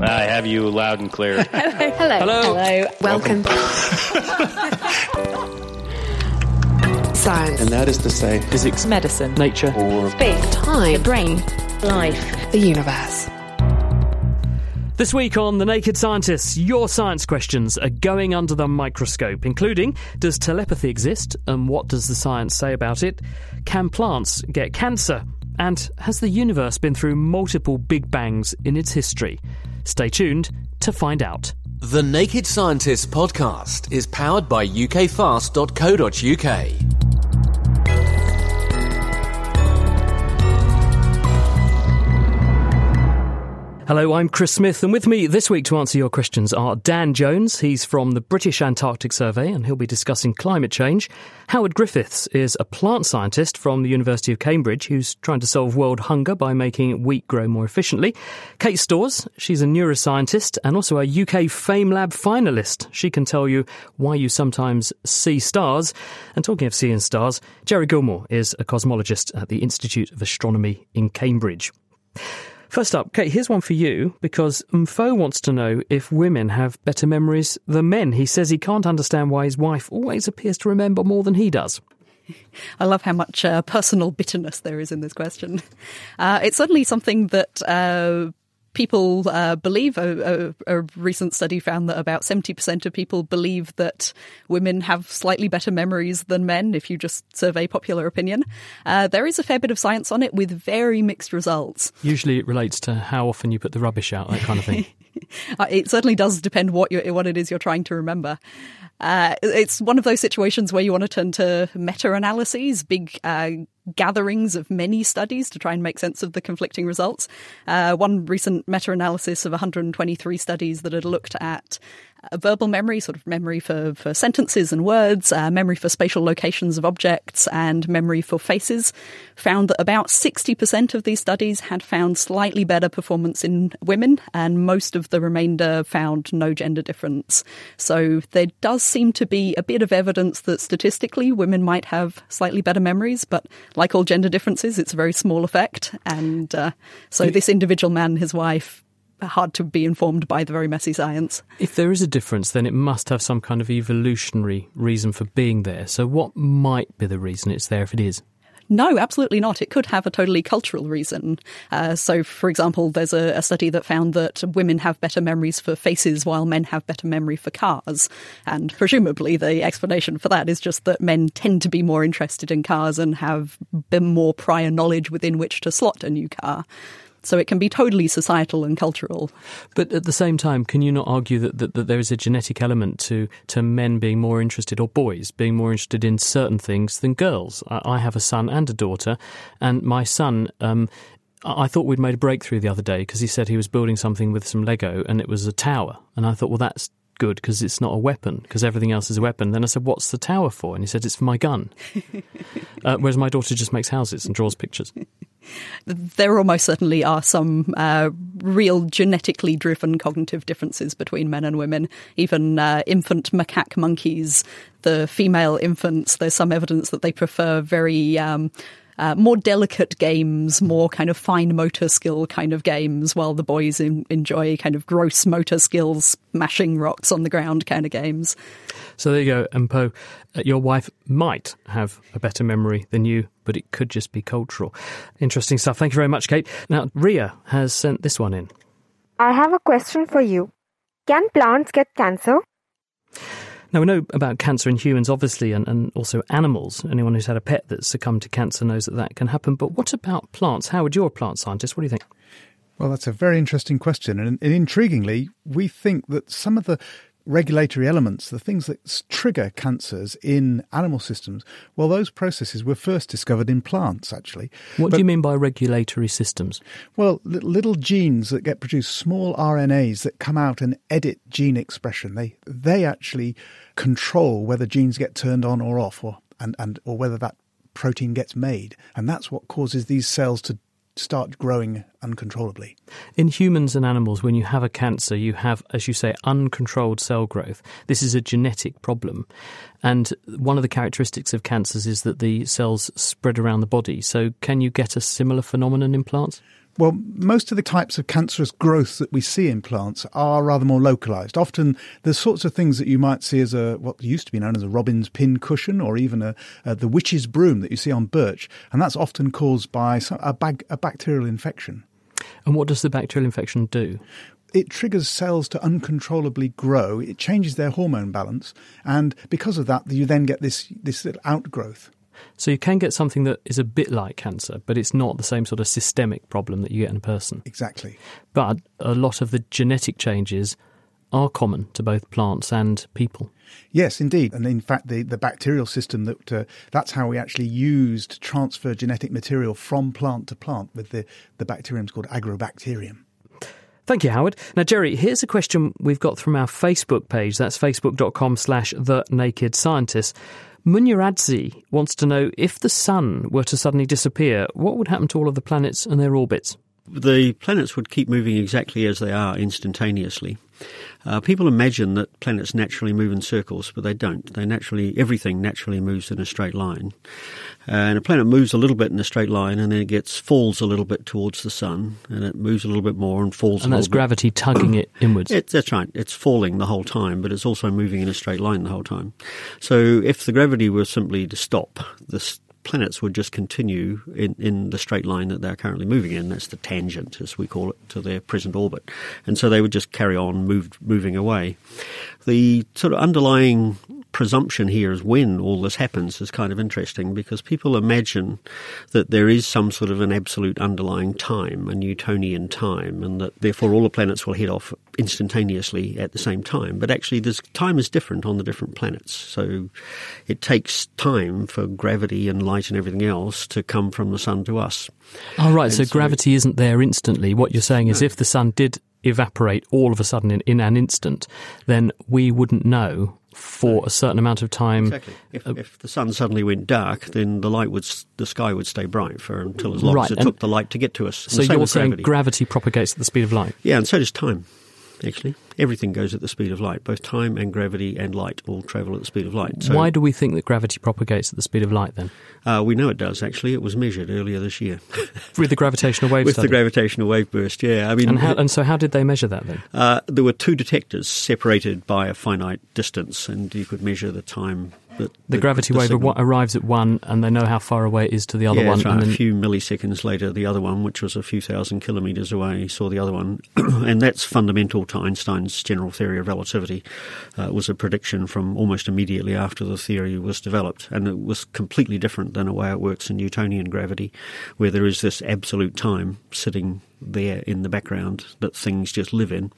I have you loud and clear. Hello. Hello. Hello. Welcome. Science. And that is to say, Physics, Medicine. nature, or Space. Time. The brain. Life. The universe. This week on The Naked Scientists, your science questions are going under the microscope, including Does telepathy exist and what does the science say about it? Can plants get cancer? And has the universe been through multiple Big Bangs in its history? Stay tuned to find out. The Naked Scientists podcast is powered by ukfast.co.uk. Hello, I'm Chris Smith, and with me this week to answer your questions are Dan Jones. He's from the British Antarctic Survey, and he'll be discussing climate change. Howard Griffiths is a plant scientist from the University of Cambridge who's trying to solve world hunger by making wheat grow more efficiently. Kate Storrs, she's a neuroscientist and also a UK Fame Lab finalist. She can tell you why you sometimes see stars. And talking of seeing stars, Gerry Gilmore is a cosmologist at the Institute of Astronomy in Cambridge. First up, Kate, here's one for you because Mfo wants to know if women have better memories than men. He says he can't understand why his wife always appears to remember more than he does. I love how much uh, personal bitterness there is in this question. Uh, it's certainly something that uh, people uh, believe. A, a, a, recent study found that about 70% of people believe that women have slightly better memories than men if you just survey popular opinion. Uh, there is a fair bit of science on it with very mixed results. Usually it relates to how often you put the rubbish out, that kind of thing. Uh, it certainly does depend what you what it is you're trying to remember. Uh, it's one of those situations where you want to turn to meta-analyses, big uh, gatherings of many studies to try and make sense of the conflicting results. Uh, one recent meta-analysis of 123 studies that had looked at verbal memory, sort of memory for, for sentences and words, uh, memory for spatial locations of objects, and memory for faces, found that about 60% of these studies had found slightly better performance in women, and most of the remainder found no gender difference. So there does seem to be a bit of evidence that statistically women might have slightly better memories, but like all gender differences, it's a very small effect. And uh, so this individual man and his wife hard to be informed by the very messy science. If there is a difference, then it must have some kind of evolutionary reason for being there. So, what might be the reason it's there if it is? No, absolutely not. It could have a totally cultural reason. Uh, so, for example, there's a, a, study that found that women have better memories for faces while men have better memory for cars. And presumably, the explanation for that is just that men tend to be more interested in cars and have more prior knowledge within which to slot a new car. So it can be totally societal and cultural. But at the same time, can you not argue that, that, that, there is a genetic element to, to men being more interested, or boys being more interested in certain things than girls? I, I have a son and a daughter, and my son. Um, I thought we'd made a breakthrough the other day because he said he was building something with some Lego and it was a tower. And I thought, well, that's good because it's not a weapon because everything else is a weapon. Then I said, "What's the tower for?" And he said, "It's for my gun." uh, whereas my daughter just makes houses and draws pictures. There almost certainly are some uh, real genetically driven cognitive differences between men and women. Even uh, infant macaque monkeys, the female infants, there's some evidence that they prefer very um, uh, more delicate games, more kind of fine motor skill kind of games, while the boys in, enjoy kind of gross motor skills, smashing rocks on the ground kind of games. So there you go, and Poe, uh, your wife might have a better memory than you, but it could just be cultural. Interesting stuff. Thank you very much, Kate. Now, Ria has sent this one in. I have a question for you. Can plants get cancer? Now, we know about cancer in humans, obviously, and, and also animals. Anyone who's had a pet that's succumbed to cancer knows that that can happen. But what about plants? Howard, you're a plant scientist. What do you think? Well, that's a very interesting question. And, and intriguingly, we think that some of the regulatory elements, the things that trigger cancers in animal systems, well, those processes were first discovered in plants, actually. What But- do you mean by regulatory systems? Well, little genes that get produced, small RNAs that come out and edit gene expression. They they actually control whether genes get turned on or off, or and, and or whether that protein gets made, and that's what causes these cells to start growing uncontrollably. In humans and animals, when you have a cancer, you have, as you say, uncontrolled cell growth. This is a genetic problem. And one of the characteristics of cancers is that the cells spread around the body. So, can you get a similar phenomenon in plants? Well, most of the types of cancerous growth that we see in plants are rather more localized. Often, the sorts of things that you might see as a what used to be known as a robin's pin cushion, or even a, a the witch's broom that you see on birch, and that's often caused by some, a, bag, a bacterial infection. And what does the bacterial infection do? It triggers cells to uncontrollably grow. It changes their hormone balance, and because of that, you then get this this little outgrowth. So, you can get something that is a bit like cancer, but it's not the same sort of systemic problem that you get in a person. Exactly. But a lot of the genetic changes are common to both plants and people. Yes, indeed. And in fact, the, the bacterial system that uh, that's how we actually used to transfer genetic material from plant to plant with the, the bacteriums called agrobacterium. Thank you, Howard. Now, Gerry, here's a question we've got from our Facebook page. That's facebook.com slash the naked scientist. Munyaradzi wants to know if the sun were to suddenly disappear, what would happen to all of the planets and their orbits? the planets would keep moving exactly as they are instantaneously. Uh, people imagine that planets naturally move in circles, but they don't. They naturally, everything naturally moves in a straight line. And a planet moves a little bit in a straight line, and then it gets falls a little bit towards the sun, and it moves a little bit more and falls. And a that's bit. gravity tugging it inwards. It, that's right. It's falling the whole time, but it's also moving in a straight line the whole time. So if the gravity were simply to stop, the s- planets would just continue in, in the straight line that they're currently moving in. That's the tangent, as we call it, to their present orbit. And so they would just carry on move, moving away. The sort of underlying presumption here is when all this happens is kind of interesting because people imagine that there is some sort of an absolute underlying time, a Newtonian time, and that therefore all the planets will head off instantaneously at the same time. But actually, this time is different on the different planets. So it takes time for gravity and light and everything else to come from the sun to us. Oh, right. So so- gravity isn't there instantly. What you're saying is if the sun did evaporate all of a sudden in, in an instant, then we wouldn't know for a certain amount of time. Exactly. If, uh, if the sun suddenly went dark, then the light would, the sky would stay bright for until as long Right, as it took the light to get to us. So you're saying gravity. gravity propagates at the speed of light? Yeah, and so does time. Actually, everything goes at the speed of light. Both time and gravity and light all travel at the speed of light. So Why do we think that gravity propagates at the speed of light then? uh, we know it does. Actually, it was measured earlier this year With the gravitational wave with study? the gravitational wave burst. Yeah, I mean, and, how, and so how did they measure that then? Uh, there were two detectors separated by a finite distance, and you could measure the time that The gravity wave signal- arrives at one and they know how far away it is to the other yeah, one. right. and then A few milliseconds later, the other one, which was a few thousand kilometres away, saw the other one, and that's fundamental to Einstein's general theory of relativity. Uh, it was a prediction from almost immediately after the theory was developed, and it was completely different than the way it works in Newtonian gravity, where there is this absolute time sitting there in the background that things just live in,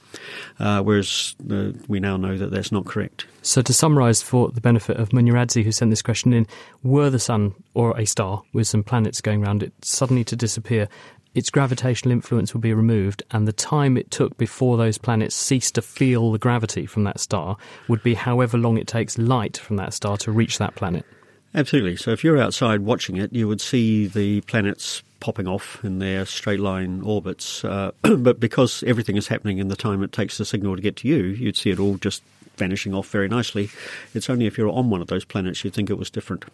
uh, whereas uh, we now know that that's not correct. So, to summarise for the benefit of Munyaradzi, who sent this question in, were the Sun or a star with some planets going around it suddenly to disappear, its gravitational influence would be removed, and the time it took before those planets ceased to feel the gravity from that star would be however long it takes light from that star to reach that planet. Absolutely. So if you're outside watching it, you would see the planets popping off in their straight line orbits. Uh, but because everything is happening in the time it takes the signal to get to you, you'd see it all just vanishing off very nicely. It's only if you're on one of those planets you'd think it was different.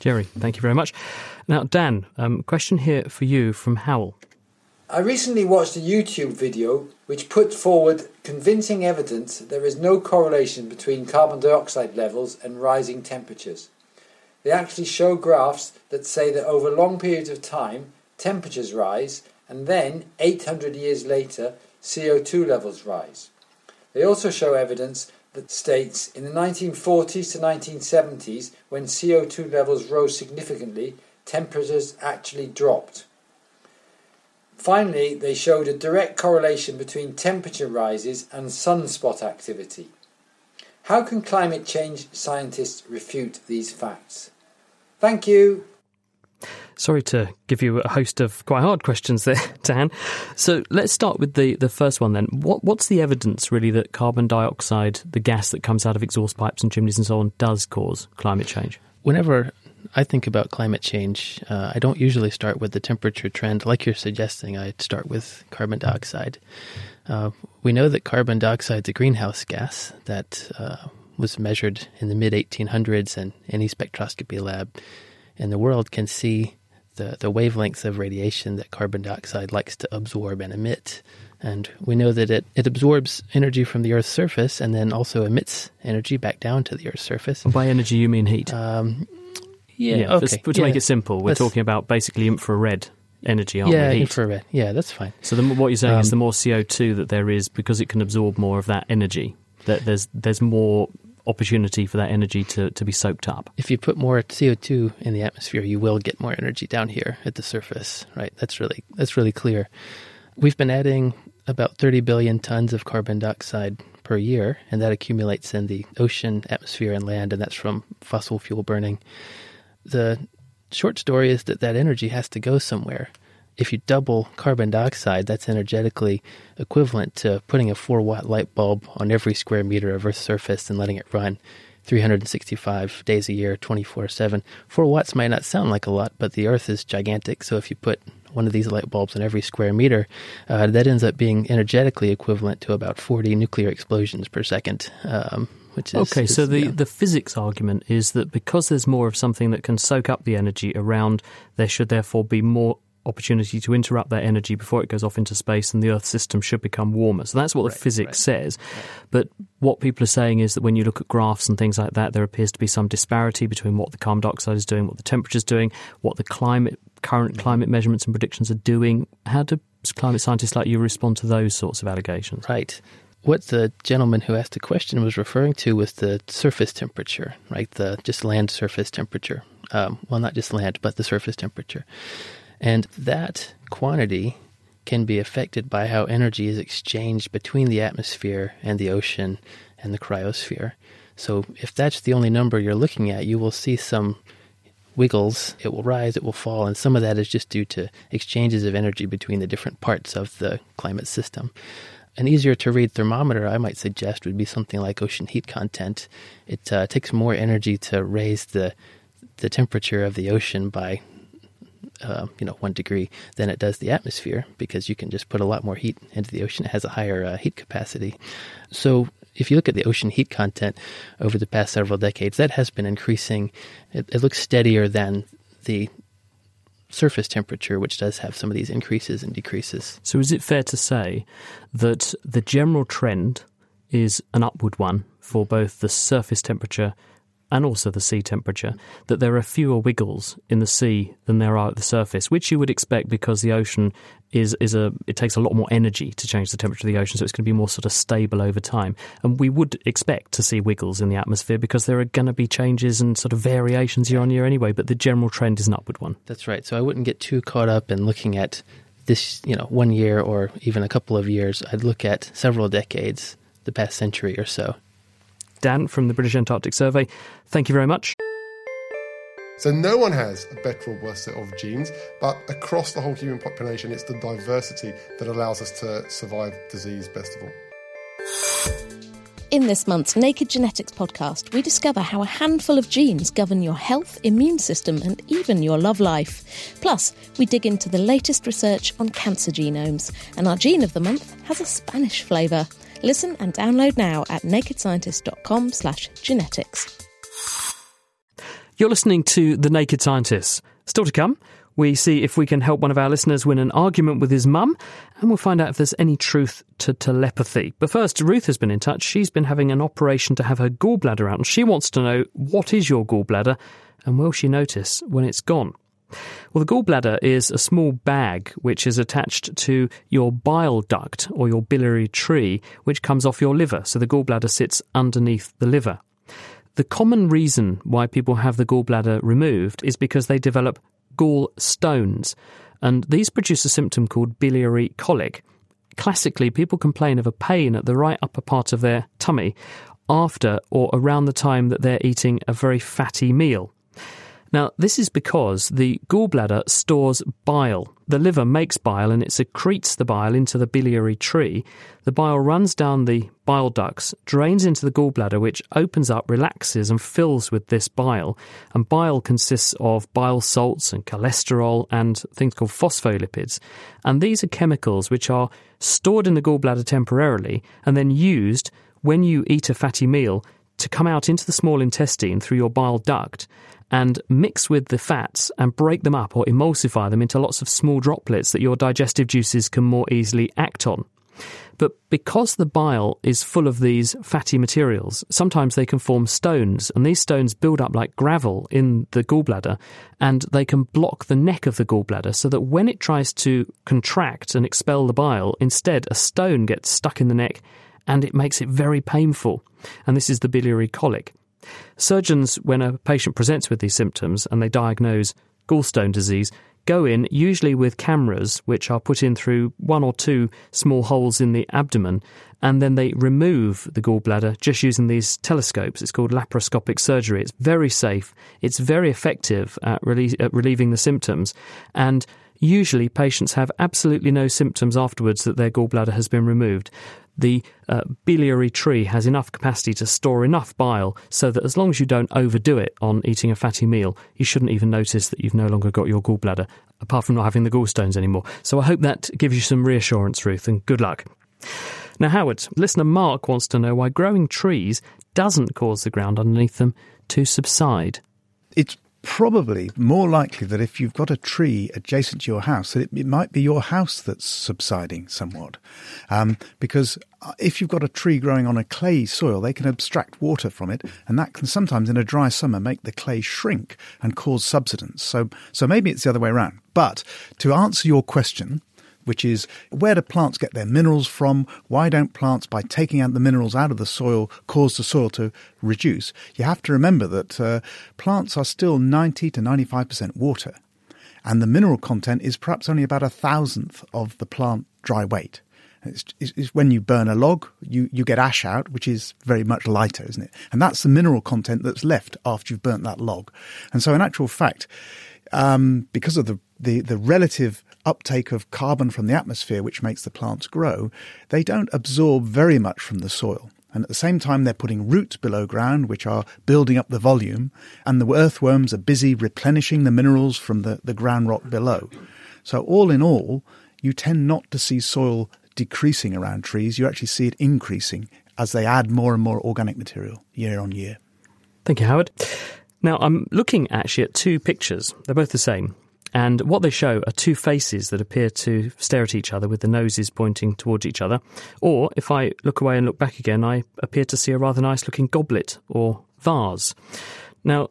Gerry, thank you very much. Now, Dan, um, question here for you from Howell. I recently watched a YouTube video which put forward convincing evidence that there is no correlation between carbon dioxide levels and rising temperatures. They actually show graphs that say that over long periods of time, temperatures rise, and then, 800 years later, CO2 levels rise. They also show evidence that states in the 1940s to 1970s, when CO2 levels rose significantly, temperatures actually dropped. Finally, they showed a direct correlation between temperature rises and sunspot activity. How can climate change scientists refute these facts? Thank you. Sorry to give you a host of quite hard questions there, Dan. So let's start with the, the first one then. What, what's the evidence really that carbon dioxide, the gas that comes out of exhaust pipes and chimneys and so on, does cause climate change? Whenever I think about climate change, uh, I don't usually start with the temperature trend like you're suggesting. I start with carbon dioxide. Uh, we know that carbon dioxide is a greenhouse gas that uh, was measured in the mid 1800s, and any spectroscopy lab in the world can see the, the wavelengths of radiation that carbon dioxide likes to absorb and emit. And we know that it, it absorbs energy from the Earth's surface and then also emits energy back down to the Earth's surface. By energy, you mean heat? Um, yeah, okay. To yeah. make it simple, we're Let's- talking about basically infrared energy, aren't yeah, we? Heat. infrared. Yeah, that's fine. So the, what you're saying is Um, the more CO2 that there is, because it can absorb more of that energy, that there's there's more opportunity for that energy to, to be soaked up. If you put more CO2 in the atmosphere, you will get more energy down here at the surface, right? That's really that's really clear. We've been adding about 30 billion tons of carbon dioxide per year, and that accumulates in the ocean, atmosphere, and land, and that's from fossil fuel burning. The short story is that that energy has to go somewhere. If you double carbon dioxide, that's energetically equivalent to putting a 4 watt light bulb on every square meter of Earth's surface and letting it run 365 days a year, 24 7. 4 watts might not sound like a lot, but the Earth is gigantic. So if you put one of these light bulbs on every square meter, uh, that ends up being energetically equivalent to about 40 nuclear explosions per second. Um, which is, Okay, so the, know, the physics argument is that because there's more of something that can soak up the energy around, there should therefore be more opportunity to interrupt that energy before it goes off into space and the Earth system should become warmer. So that's what the physics says. But what people are saying is that when you look at graphs and things like that, there appears to be some disparity between what the carbon dioxide is doing, what the temperature is doing, what the climate current climate measurements and predictions are doing. How do climate scientists like you respond to those sorts of allegations? Right. What the gentleman who asked the question was referring to was the surface temperature, right? The just land surface temperature. Um, well, not just land, but the surface temperature. And that quantity can be affected by how energy is exchanged between the atmosphere and the ocean and the cryosphere. So, if that's the only number you're looking at, you will see some wiggles. It will rise, it will fall, and some of that is just due to exchanges of energy between the different parts of the climate system. An easier to read thermometer, I might suggest, would be something like ocean heat content. It uh, takes more energy to raise the the temperature of the ocean by uh, you know one degree than it does the atmosphere because you can just put a lot more heat into the ocean. It has a higher uh, heat capacity. So if you look at the ocean heat content over the past several decades, that has been increasing. It, it looks steadier than the surface temperature, which does have some of these increases and decreases. So, is it fair to say that the general trend is an upward one for both the surface temperature and also the sea temperature? That there are fewer wiggles in the sea than there are at the surface, which you would expect because the ocean is is a it takes a lot more energy to change the temperature of the ocean, so it's going to be more sort of stable over time. And we would expect to see wiggles in the atmosphere because there are going to be changes and sort of variations year on year anyway. But the general trend is an upward one. That's right. So I wouldn't get too caught up in looking at this, you know, one year or even a couple of years. I'd look at several decades, the past century or so. Dan from the British Antarctic Survey, thank you very much. So no one has a better or worse set of genes, but across the whole human population, it's the diversity that allows us to survive disease best of all. In this month's Naked Genetics podcast, we discover how a handful of genes govern your health, immune system, and even your love life. Plus, we dig into the latest research on cancer genomes, and our gene of the month has a Spanish flavour. Listen and download now at nakedscientist.com slash genetics. You're listening to The Naked Scientists. Still to come, we see if we can help one of our listeners win an argument with his mum, and we'll find out if there's any truth to telepathy. But first, Ruth has been in touch. She's been having an operation to have her gallbladder out, and she wants to know what is your gallbladder and will she notice when it's gone? Well, the gallbladder is a small bag which is attached to your bile duct or your biliary tree, which comes off your liver. So the gallbladder sits underneath the liver. The common reason why people have the gallbladder removed is because they develop gallstones, and these produce a symptom called biliary colic. Classically, people complain of a pain at the right upper part of their tummy after or around the time that they're eating a very fatty meal. Now, this is because the gallbladder stores bile. The liver makes bile and it secretes the bile into the biliary tree. The bile runs down the bile ducts, drains into the gallbladder, which opens up, relaxes, and fills with this bile. And bile consists of bile salts and cholesterol and things called phospholipids. And these are chemicals which are stored in the gallbladder temporarily and then used when you eat a fatty meal to come out into the small intestine through your bile duct and mix with the fats and break them up or emulsify them into lots of small droplets that your digestive juices can more easily act on. But because the bile is full of these fatty materials, sometimes they can form stones, and these stones build up like gravel in the gallbladder, and they can block the neck of the gallbladder so that when it tries to contract and expel the bile, instead a stone gets stuck in the neck and it makes it very painful. And this is the biliary colic. Surgeons, when a patient presents with these symptoms and they diagnose gallstone disease, go in, usually with cameras which are put in through one or two small holes in the abdomen, and then they remove the gallbladder just using these telescopes. It's called laparoscopic surgery. It's very safe, it's very effective at, relie- at relieving the symptoms, and usually patients have absolutely no symptoms afterwards that their gallbladder has been removed the uh, biliary tree has enough capacity to store enough bile so that as long as you don't overdo it on eating a fatty meal, you shouldn't even notice that you've no longer got your gallbladder, apart from not having the gallstones anymore. So I hope that gives you some reassurance, Ruth, and good luck. Now, Howard, listener Mark wants to know why growing trees doesn't cause the ground underneath them to subside. It's probably more likely that if you've got a tree adjacent to your house, that it, it might be your house that's subsiding somewhat. Um, because uh, if you've got a tree growing on a clay soil, they can abstract water from it, and that can sometimes, in a dry summer, make the clay shrink and cause subsidence. So, so maybe it's the other way around. But to answer your question, which is where do plants get their minerals from? Why don't plants, by taking out the minerals out of the soil, cause the soil to reduce? You have to remember that uh, plants are still 90 to 95% water, and the mineral content is perhaps only about a thousandth of the plant dry weight. It's, it's, when you burn a log, you, you get ash out, which is very much lighter, isn't it? And that's the mineral content that's left after you've burnt that log. And so, in actual fact, um, because of the, the, the relative uptake of carbon from the atmosphere, which makes the plants grow, they don't absorb very much from the soil. And at the same time, they're putting roots below ground, which are building up the volume, and the earthworms are busy replenishing the minerals from the, the ground rock below. So, all in all, you tend not to see soil decreasing around trees. You actually see it increasing as they add more and more organic material year on year. Thank you, Howard. Now, I'm looking actually at two pictures. They're both the same. And what they show are two faces that appear to stare at each other with the noses pointing towards each other. Or if I look away and look back again, I appear to see a rather nice looking goblet or vase. Now,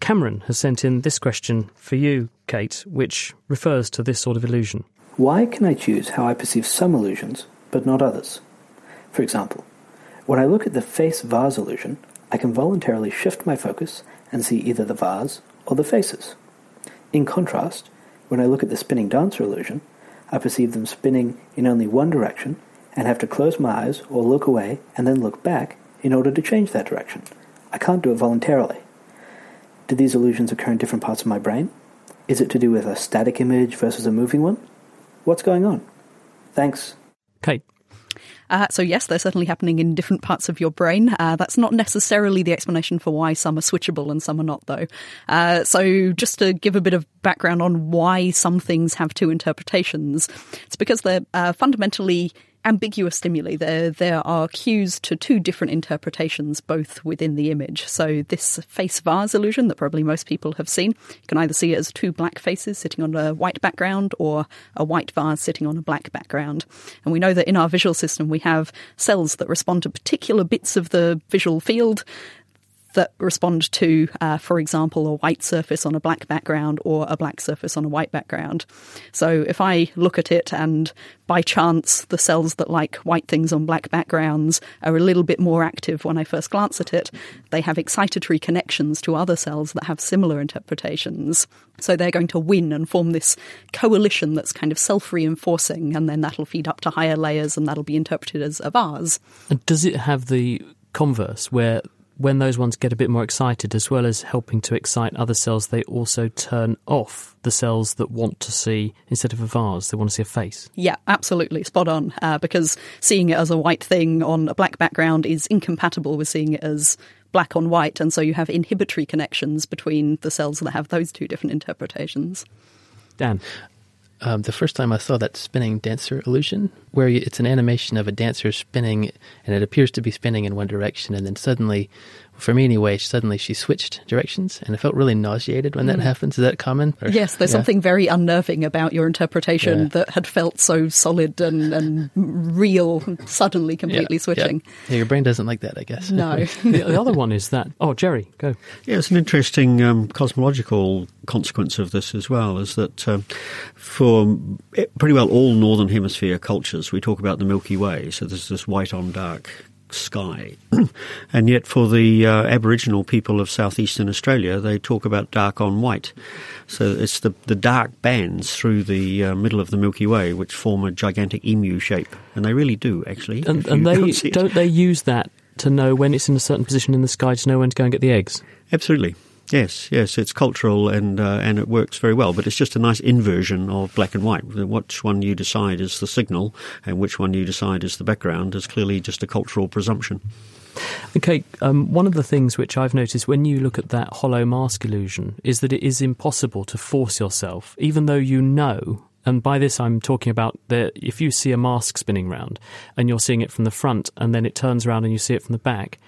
Cameron has sent in this question for you, Kate, which refers to this sort of illusion. Why can I choose how I perceive some illusions, but not others? For example, when I look at the face vase illusion, I can voluntarily shift my focus and see either the vase or the faces. In contrast, when I look at the spinning dancer illusion, I perceive them spinning in only one direction and have to close my eyes or look away and then look back in order to change that direction. I can't do it voluntarily. Do these illusions occur in different parts of my brain? Is it to do with a static image versus a moving one? What's going on? Thanks. Kate. Uh, so, yes, they're certainly happening in different parts of your brain. Uh, that's not necessarily the explanation for why some are switchable and some are not, though. Uh, so, just to give a bit of background on why some things have two interpretations, it's because they're uh, fundamentally ambiguous stimuli. There, there are cues to two different interpretations, both within the image. So, this face vase illusion that probably most people have seen, you can either see it as two black faces sitting on a white background or a white vase sitting on a black background. And we know that in our visual system, we have cells that respond to particular bits of the visual field that respond to, uh, for example, a white surface on a black background or a black surface on a white background. So if I look at it and by chance the cells that like white things on black backgrounds are a little bit more active when I first glance at it, they have excitatory connections to other cells that have similar interpretations. So they're going to win and form this coalition that's kind of self reinforcing, and then that'll feed up to higher layers and that'll be interpreted as a vase. And does it have the converse, where when those ones get a bit more excited, as well as helping to excite other cells, they also turn off the cells that want to see, instead of a vase, they want to see a face. Yeah, absolutely. Spot on. Uh, because seeing it as a white thing on a black background is incompatible with seeing it as black on white. And so you have inhibitory connections between the cells that have those two different interpretations. Dan. Um, the first time I saw that spinning dancer illusion, where it's an animation of a dancer spinning and it appears to be spinning in one direction, and then suddenly for me anyway, suddenly she switched directions, and I felt really nauseated when that Mm. happens. Is that common? Or- Yes, there's yeah. something very unnerving about your interpretation Yeah. that had felt so solid and, and real, suddenly completely Yeah, switching. Yeah. Yeah, your brain doesn't like that, I guess. No. the, the other one is that. Oh, Gerry, go. Yeah, it's an interesting um, cosmological consequence of this as well, is that um, for pretty well all Northern Hemisphere cultures, we talk about the Milky Way, so there's this white on dark sky. and yet for the uh, Aboriginal people of southeastern Australia, they talk about dark on white. So it's the, the dark bands through the uh, middle of the Milky Way which form a gigantic emu shape. And they really do, actually. And, and they can't don't they use that to know when it's in a certain position in the sky to know when to go and get the eggs? Absolutely. Yes, yes, it's cultural and uh, and it works very well. But it's just a nice inversion of black and white. Which one you decide is the signal, and which one you decide is the background, is clearly just a cultural presumption. Okay, um, one of the things which I've noticed when you look at that hollow mask illusion is that it is impossible to force yourself, even though you know. And by this, I'm talking about that if you see a mask spinning round and you're seeing it from the front and then it turns around and you see it from the back,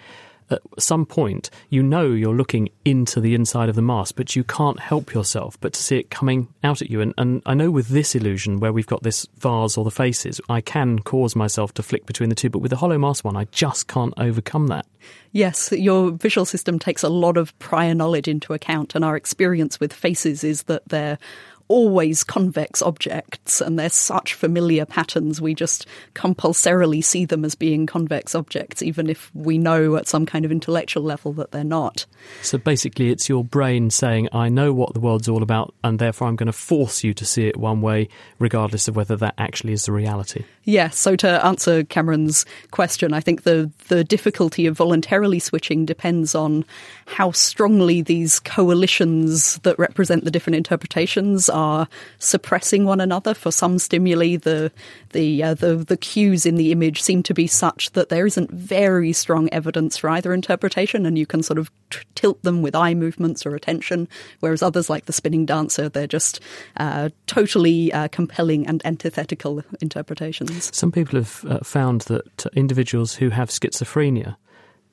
at some point, you know you're looking into the inside of the mask, but you can't help yourself but to see it coming out at you. And, and I know with this illusion, where we've got this vase or the faces, I can cause myself to flick between the two, but with the hollow mask one, I just can't overcome that. Yes, your visual system takes a lot of prior knowledge into account, and our experience with faces is that they're always convex objects and they're such familiar patterns we just compulsorily see them as being convex objects even if we know at some kind of intellectual level that they're not So basically, it's your brain saying, I know what the world's all about, and therefore I'm going to force you to see it one way, regardless of whether that actually is the reality. Yes. So to answer Cameron's question, I think the the difficulty of voluntarily switching depends on how strongly these coalitions that represent the different interpretations are suppressing one another. For some stimuli, the the uh, the the cues in the image seem to be such that there isn't very strong evidence for either interpretation, and you can sort of t- tilt them with eye movements or attention. Whereas others, like the spinning dancer, they're just uh, totally uh, compelling and antithetical interpretations. Some people have uh, found that individuals who have schizophrenia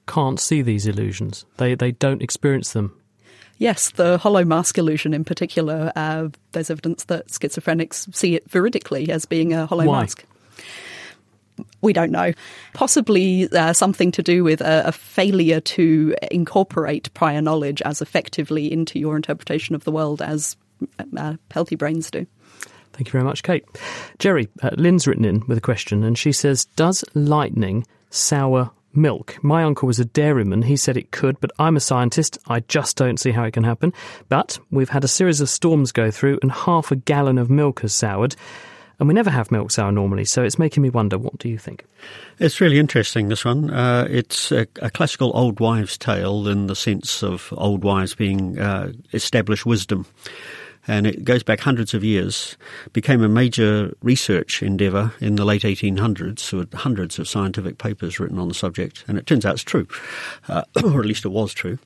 can't see these illusions. They they don't experience them. Yes, the hollow mask illusion in particular, uh, there's evidence that schizophrenics see it veridically as being a hollow Why? mask. We don't know. Possibly uh, something to do with a, a failure to incorporate prior knowledge as effectively into your interpretation of the world as uh, healthy brains do. Thank you very much, Kate. Gerry, uh, Lynn's written in with a question, and she says, Does lightning sour milk? My uncle was a dairyman. He said it could, but I'm a scientist. I just don't see how it can happen. But we've had a series of storms go through, and half a gallon of milk has soured. And we never have milk sour normally, so it's making me wonder what do you think? It's really interesting, this one. Uh, it's a, a classical old wives' tale in the sense of old wives being uh, established wisdom. And it goes back hundreds of years, became a major research endeavour in the late 1800s, with hundreds of scientific papers written on the subject. And it turns out it's true, uh, or at least it was true.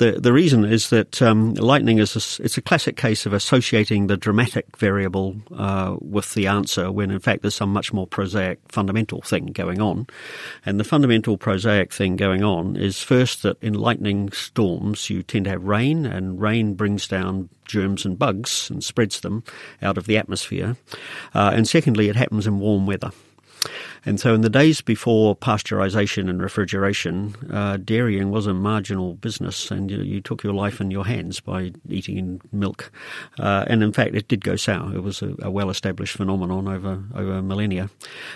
The, the reason is that um, lightning is a, it's a classic case of associating the dramatic variable uh, with the answer when in fact there's some much more prosaic fundamental thing going on. And the fundamental prosaic thing going on is first that in lightning storms you tend to have rain and rain brings down germs and bugs and spreads them out of the atmosphere. Uh, and secondly, it happens in warm weather. And so, in the days before pasteurization and refrigeration, uh, dairying was a marginal business, and you, you, took your life in your hands by eating milk. Uh, and in fact, it did go sour. It was a, a well-established phenomenon over over millennia.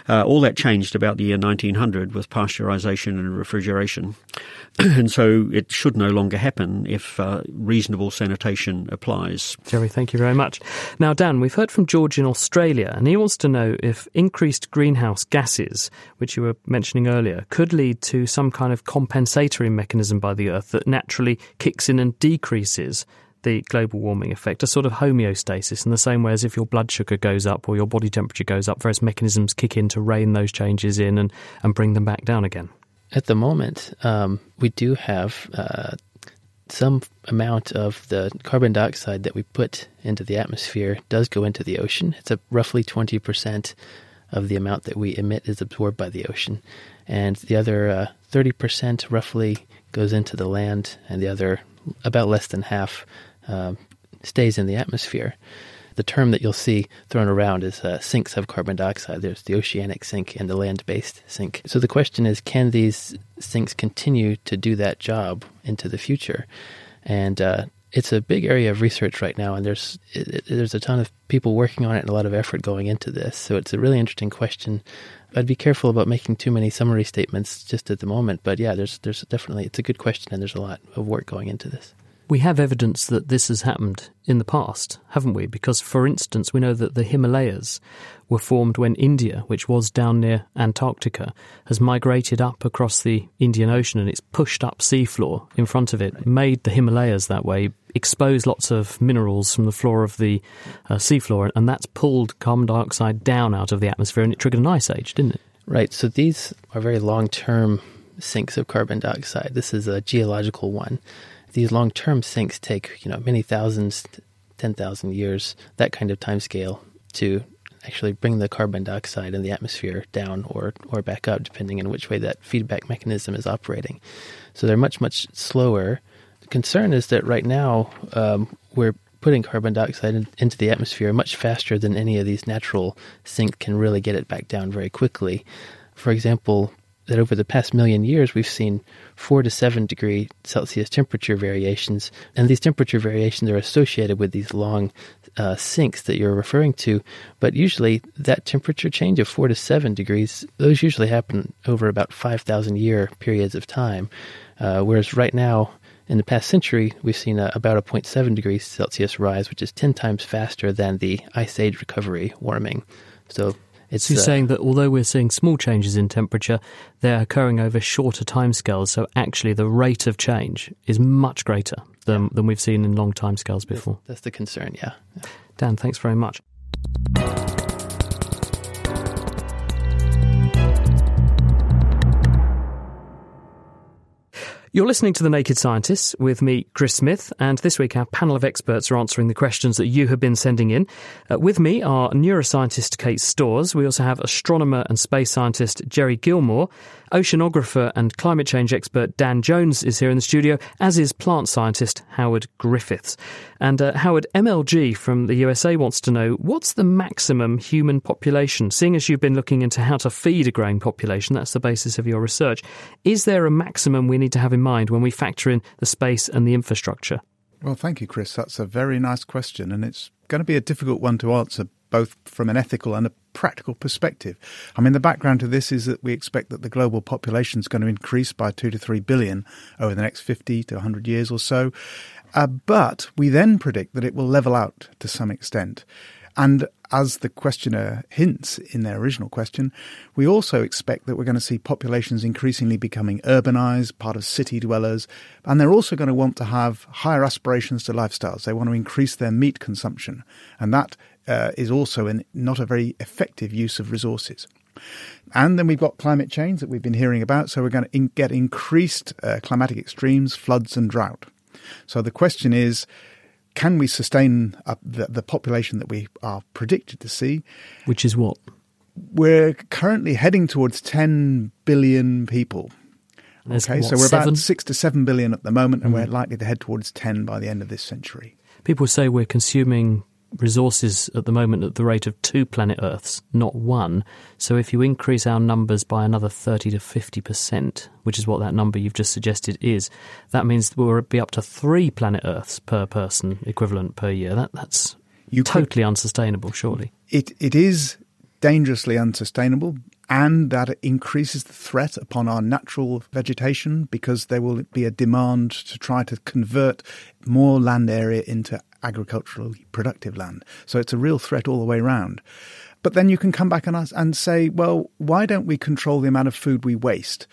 Uh, all that changed about the year 1900 with pasteurization and refrigeration, and so it should no longer happen if uh, reasonable sanitation applies. Gerry, thank you very much. Now, Dan, we've heard from George in Australia, and he wants to know if increased greenhouse gas gases, which you were mentioning earlier, could lead to some kind of compensatory mechanism by the Earth that naturally kicks in and decreases the global warming effect, a sort of homeostasis, in the same way as if your blood sugar goes up or your body temperature goes up, various mechanisms kick in to rein those changes in and, and bring them back down again. At the moment, um, we do have uh, some amount of the carbon dioxide that we put into the atmosphere does go into the ocean. It's a roughly 20% of the amount that we emit is absorbed by the ocean. And the other uh, 30% roughly goes into the land, and the other, about less than half, uh, stays in the atmosphere. The term that you'll see thrown around is uh, sinks of carbon dioxide. There's the oceanic sink and the land based sink. So the question is can these sinks continue to do that job into the future? And uh, it's a big area of research right now, and there's it, there's a ton of people working on it and a lot of effort going into this. So it's a really interesting question. I'd be careful about making too many summary statements just at the moment, but yeah, there's there's definitely it's a good question, and there's a lot of work going into this. We have evidence that this has happened in the past, haven't we? Because, for instance, we know that the Himalayas were formed when India, which was down near Antarctica, has migrated up across the Indian Ocean and it's pushed up seafloor in front of it, made the Himalayas that way, exposed lots of minerals from the floor of the uh, seafloor, and that's pulled carbon dioxide down out of the atmosphere and it triggered an ice age, didn't it? Right. So these are very long term sinks of carbon dioxide. This is a geological one these long term sinks take you know many thousands, ten thousand years, that kind of time scale to actually bring the carbon dioxide in the atmosphere down or or back up, depending on which way that feedback mechanism is operating. So they're much much slower. Concern is that right now um, we're putting carbon dioxide in, into the atmosphere much faster than any of these natural sinks can really get it back down very quickly. For example, that over the past million years we've seen four to seven degree Celsius temperature variations, and these temperature variations are associated with these long uh, sinks that you're referring to. But usually, that temperature change of four to seven degrees, those usually happen over about 5,000 year periods of time. Uh, whereas right now, in the past century, we've seen a, about a 0.7 degrees Celsius rise, which is 10 times faster than the ice age recovery warming. So it's so you're uh, saying that although we're seeing small changes in temperature, they're occurring over shorter timescales. So actually, the rate of change is much greater than, than we've seen in long timescales before. That's, that's the concern, yeah. yeah. Dan, thanks very much. You're listening to The Naked Scientists with me, Chris Smith, and this week our panel of experts are answering the questions that you have been sending in. Uh, with me are neuroscientist Kate Storrs. We also have astronomer and space scientist Gerry Gilmore, Oceanographer and climate change expert Dan Jones is here in the studio, as is plant scientist Howard Griffiths. And uh, Howard, MLG from the USA wants to know what's the maximum human population? Seeing as you've been looking into how to feed a growing population, that's the basis of your research. Is there a maximum we need to have in mind when we factor in the space and the infrastructure? Well, thank you, Chris. That's a very nice question, and it's going to be a difficult one to answer both from an ethical and a practical perspective. I mean, the background to this is that we expect that the global population is going to increase by two to three billion over the next 50 to 100 years or so. Uh, but we then predict that it will level out to some extent. And as the questioner hints in their original question, we also expect that we're going to see populations increasingly becoming urbanized, part of city dwellers, and they're also going to want to have higher aspirations to lifestyles. They want to increase their meat consumption, and that uh, is also an, not a very effective use of resources. And then we've got climate change that we've been hearing about. So we're going to in- get increased uh, climatic extremes, floods, and drought. So the question is can we sustain the, the population that we are predicted to see? Which is what? We're currently heading towards 10 billion people. There's okay, what, so we're seven? about six to seven billion at the moment, and Mm. we're likely to head towards 10 by the end of this century. People say we're consuming resources at the moment at the rate of two planet Earths, not one. So if you increase our numbers by another 30 to 50%, which is what that number you've just suggested is, that means we'll be up to three planet Earths per person equivalent per year. That, that's totally unsustainable, surely. It, it is dangerously unsustainable and that increases the threat upon our natural vegetation because there will be a demand to try to convert more land area into agriculturally productive land. So it's a real threat all the way around. but then you can come back and, and say, well, why don't we control the amount of food we waste?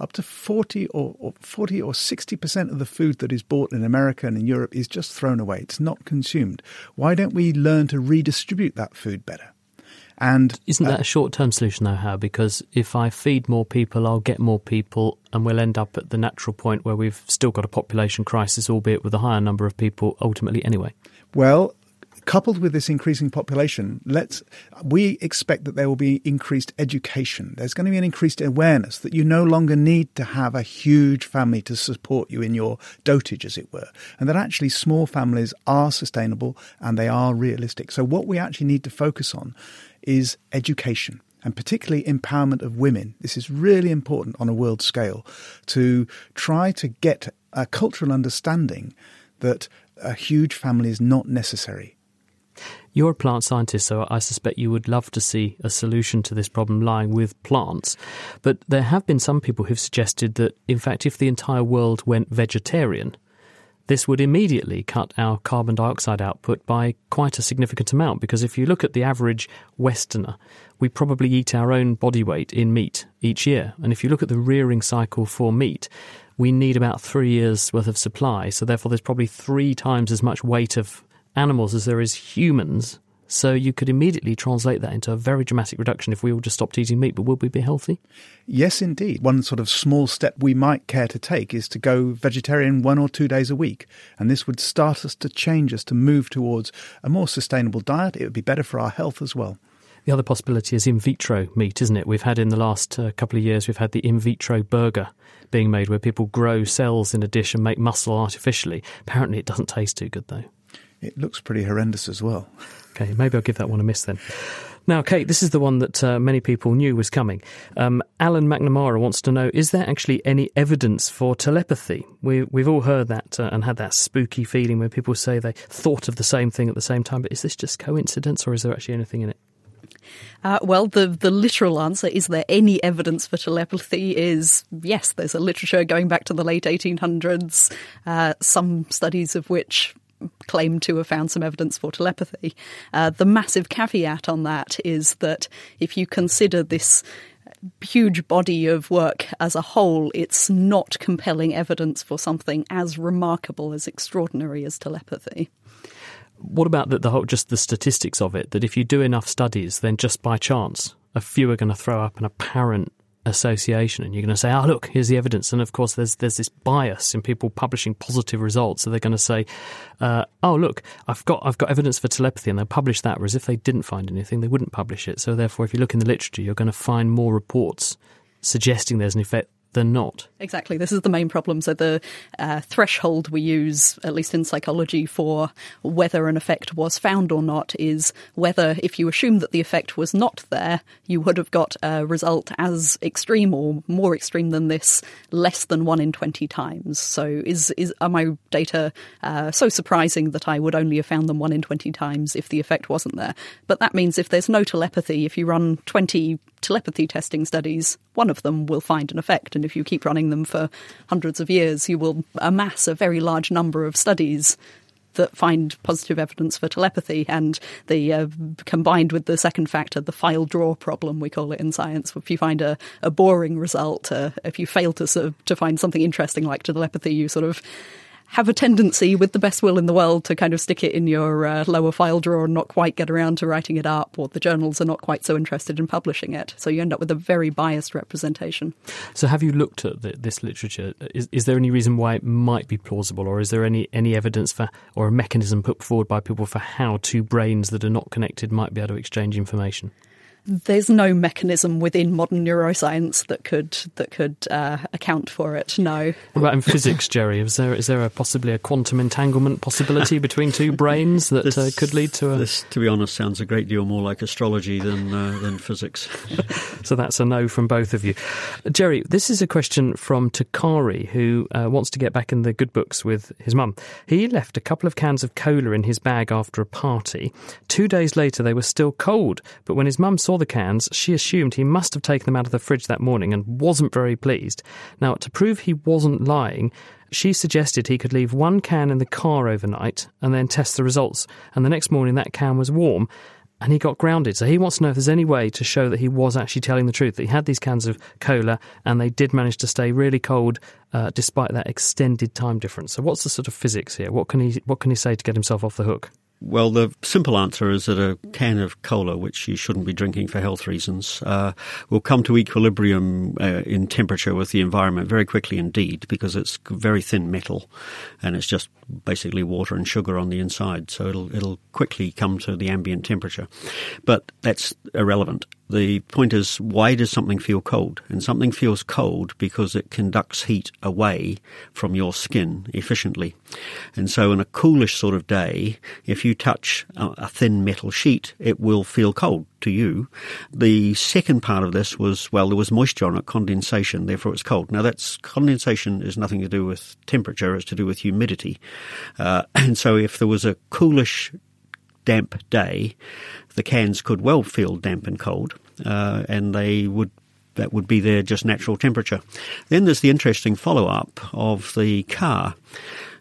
Up to 40 or, or 40 or 60% of the food that is bought in America and in Europe is just thrown away. It's not consumed. Why don't we learn to redistribute that food better? And isn't uh, that a short-term solution though, How? Because if I feed more people, I'll get more people, and we'll end up at the natural point where we've still got a population crisis, albeit with a higher number of people ultimately anyway. Well, coupled with this increasing population, let's we expect that there will be increased education. There's going to be an increased awareness that you no longer need to have a huge family to support you in your dotage, as it were, and that actually small families are sustainable and they are realistic. So what we actually need to focus on is education and particularly empowerment of women. This is really important on a world scale to try to get a cultural understanding that a huge family is not necessary. You're a plant scientist, so I suspect you would love to see a solution to this problem lying with plants. But there have been some people who've suggested that, in fact, if the entire world went vegetarian, this would immediately cut our carbon dioxide output by quite a significant amount because if you look at the average Westerner, we probably eat our own body weight in meat each year. And if you look at the rearing cycle for meat, we need about three years worth of supply. So therefore, there's probably three times as much weight of animals as there is humans so you could immediately translate that into a very dramatic reduction if we all just stopped eating meat, but would we be healthy? Yes, indeed. One sort of small step we might care to take is to go vegetarian one or two days a week. And this would start us to change us to move towards a more sustainable diet. It would be better for our health as well. The other possibility is in vitro meat, isn't it? We've had in the last uh, couple of years, we've had the in vitro burger being made where people grow cells in a dish and make muscle artificially. Apparently, it doesn't taste too good, though. It looks pretty horrendous as well. Okay, maybe I'll give that one a miss then. Now, Kate, this is the one that uh, many people knew was coming. Um, Alan McNamara wants to know Is there actually any evidence for telepathy? We, we've all heard that uh, and had that spooky feeling when people say they thought of the same thing at the same time, but is this just coincidence or is there actually anything in it? Uh, well, the the literal answer is there any evidence for telepathy? Is yes. There's a literature going back to the late 1800s. Uh, some studies of which claim to have found some evidence for telepathy. Uh, the massive caveat on that is that if you consider this huge body of work as a whole, it's not compelling evidence for something as remarkable as extraordinary as telepathy. What about the, the whole, just the statistics of it? That if you do enough studies, then just by chance, a few are going to throw up an apparent association and you're going to say, oh, look, here's the evidence. And of course, there's, there's this bias in people publishing positive results. So they're going to say, uh, oh, look, I've got, I've got evidence for telepathy and they'll publish that. Whereas if they didn't find anything, they wouldn't publish it. So therefore, if you look in the literature, you're going to find more reports suggesting there's an effect not. Exactly. This is the main problem. So, the uh, threshold we use, at least in psychology, for whether an effect was found or not is whether, if you assume that the effect was not there, you would have got a result as extreme or more extreme than this less than one in 20 times. So, is, is are my data uh, so surprising that I would only have found them one in 20 times if the effect wasn't there? But that means if there's no telepathy, if you run 20 telepathy testing studies, one of them will find an effect. And if you keep running them for hundreds of years, you will amass a very large number of studies that find positive evidence for telepathy, and the uh, combined with the second factor, the file drawer problem, we call it in science. If you find a, a boring result, uh, if you fail to sort of, to find something interesting like telepathy, you sort of have a tendency, with the best will in the world, to kind of stick it in your uh, lower file drawer and not quite get around to writing it up, or the journals are not quite so interested in publishing it. So you end up with a very biased representation. So, have you looked at the, this literature? Is, is there any reason why it might be plausible, or is there any, any evidence for, or a mechanism put forward by people for how two brains that are not connected might be able to exchange information? There's no mechanism within modern neuroscience that could that could uh, account for it. No. What about in physics, Gerry? Is there is there a possibly a quantum entanglement possibility between two brains that this, uh, could lead to a? This, to be honest, sounds a great deal more like astrology than uh, than physics. so that's a no from both of you, Gerry. This is a question from Takari, who uh, wants to get back in the good books with his mum. He left a couple of cans of cola in his bag after a party. Two days later, they were still cold, but when his mum saw the cans, she assumed he must have taken them out of the fridge that morning and wasn't very pleased. Now, to prove he wasn't lying, she suggested he could leave one can in the car overnight and then test the results. And the next morning, that can was warm. and he got grounded. So he wants to know if there's any way to show that he was actually telling the truth, that he had these cans of cola and they did manage to stay really cold uh, despite that extended time difference. So what's the sort of physics here? What can he what can he say to get himself off the hook? Well, the simple answer is that a can of cola, which you shouldn't be drinking for health reasons, uh, will come to equilibrium uh, in temperature with the environment very quickly indeed, because it's very thin metal, and it's just basically water and sugar on the inside. So it'll it'll quickly come to the ambient temperature, but that's irrelevant. The point is, why does something feel cold? And something feels cold because it conducts heat away from your skin efficiently. And so, in a coolish sort of day, if you touch a, thin metal sheet, it will feel cold to you. The second part of this was, well, there was moisture on it, condensation, therefore it's cold. Now, that's condensation is nothing to do with temperature, it's to do with humidity. Uh, and so, if there was a coolish damp day, the cans could well feel damp and cold, uh, and they would that would be their just natural temperature. Then there's the interesting follow up of the car.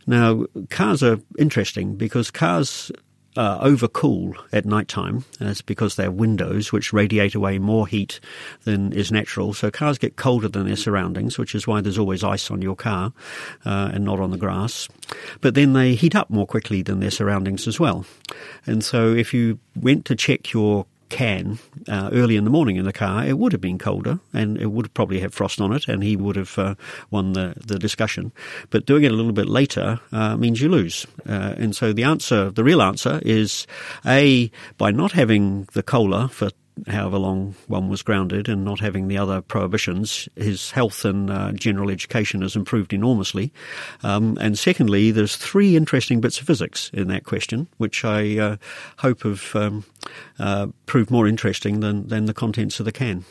Now, cars are interesting because cars uh, overcool at night time. That's because they have windows which radiate away more heat than is natural. So cars get colder than their surroundings, which is why there's always ice on your car uh, and not on the grass. But then they heat up more quickly than their surroundings as well. And so if you went to check your can uh, early in the morning in the car, it would have been colder and it would probably have frost on it, and he would have uh, won the, the discussion. But doing it a little bit later uh, means you lose. Uh, and so the answer, the real answer, is A, by not having the cola for however long one was grounded and not having the other prohibitions, his health and uh, general education has improved enormously. Um, and secondly, there's three interesting bits of physics in that question, which I uh, hope have um, uh, proved more interesting than, than the contents of the can.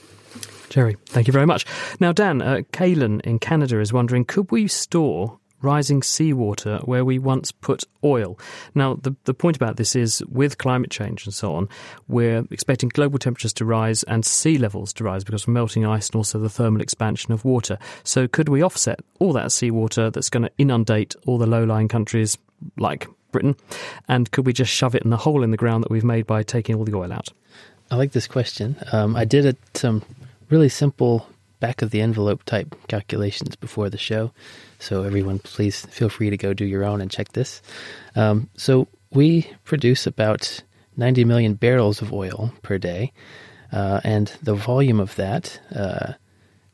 Gerry, thank you very much. Now, Dan, uh, Kalen in Canada is wondering could we store rising seawater where we once put oil. Now, the, the point about this is with climate change and so on, we're expecting global temperatures to rise and sea levels to rise because of melting ice and also the thermal expansion of water. So, could we offset all that seawater that's going to inundate all the low lying countries like Britain? And could we just shove it in the hole in the ground that we've made by taking all the oil out? I like this question. Um, I did some really simple back of the envelope type calculations before the show. So everyone, please feel free to go do your own and check this. Um, so we produce about 90 million barrels of oil per day, uh, and the volume of that, uh,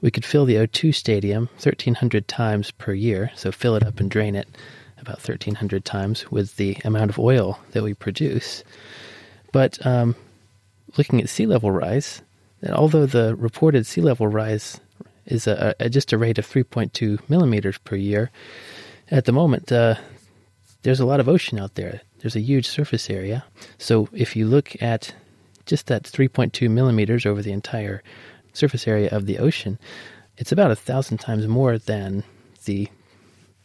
we could fill the O2 stadium 1,300 times per year. So fill it up and drain it about 1,300 times with the amount of oil that we produce. But um, looking at sea level rise, and although the reported sea level rise is a, a, just a rate of 3.2 millimeters per year. At the moment, uh, there's a lot of ocean out there. There's a huge surface area. So if you look at just that 3.2 millimeters over the entire surface area of the ocean, it's about a thousand times more than the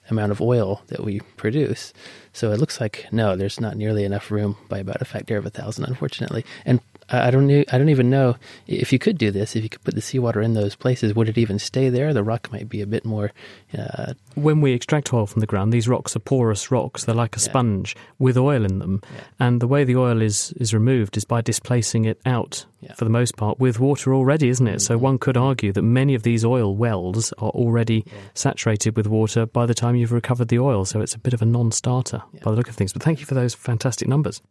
amount of oil that we produce. So it looks like no, there's not nearly enough room by about a factor of a thousand, unfortunately. And I don't I don't even know if you could do this. If you could put the seawater in those places, would it even stay there? The rock might be a bit more. Uh, when we extract oil from the ground, these rocks are porous rocks. They're like a yeah. sponge with oil in them, yeah. and the way the oil is is removed is by displacing it out yeah. for the most part with water already, isn't it? Mm-hmm. So one could argue that many of these oil wells are already saturated with water by the time you've recovered the oil. So it's a bit of a non-starter by the look of things. But thank you for those fantastic numbers.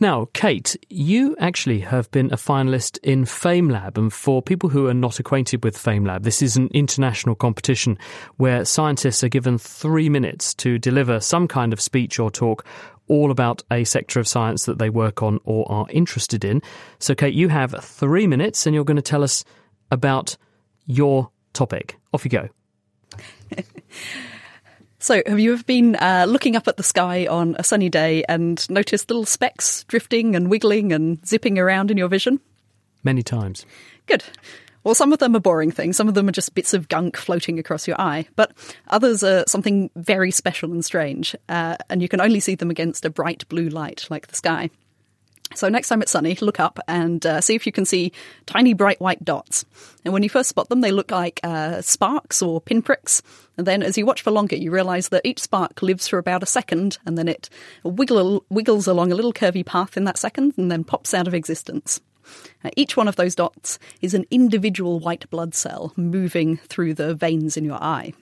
Now, Kate, you actually have been a finalist in FameLab. And for people who are not acquainted with FameLab, this is an international competition where scientists are given three minutes to deliver some kind of speech or talk all about a sector of science that they work on or are interested in. So, Kate, you have three minutes and you're going to tell us about your topic. Off you go. So, have you ever been uh, looking up at the sky on a sunny day and noticed little specks drifting and wiggling and zipping around in your vision? Many times. Good. Well, some of them are boring things. Some of them are just bits of gunk floating across your eye. But others are something very special and strange. Uh, and you can only see them against a bright blue light like the sky. So next time it's sunny, look up and uh, see if you can see tiny bright white dots. And when you first spot them, they look like uh, sparks or pinpricks. And then as you watch for longer, you realise that each spark lives for about a second and then it wiggle, wiggles along a little curvy path in that second and then pops out of existence. Uh, each one of those dots is an individual white blood cell moving through the veins in your eye.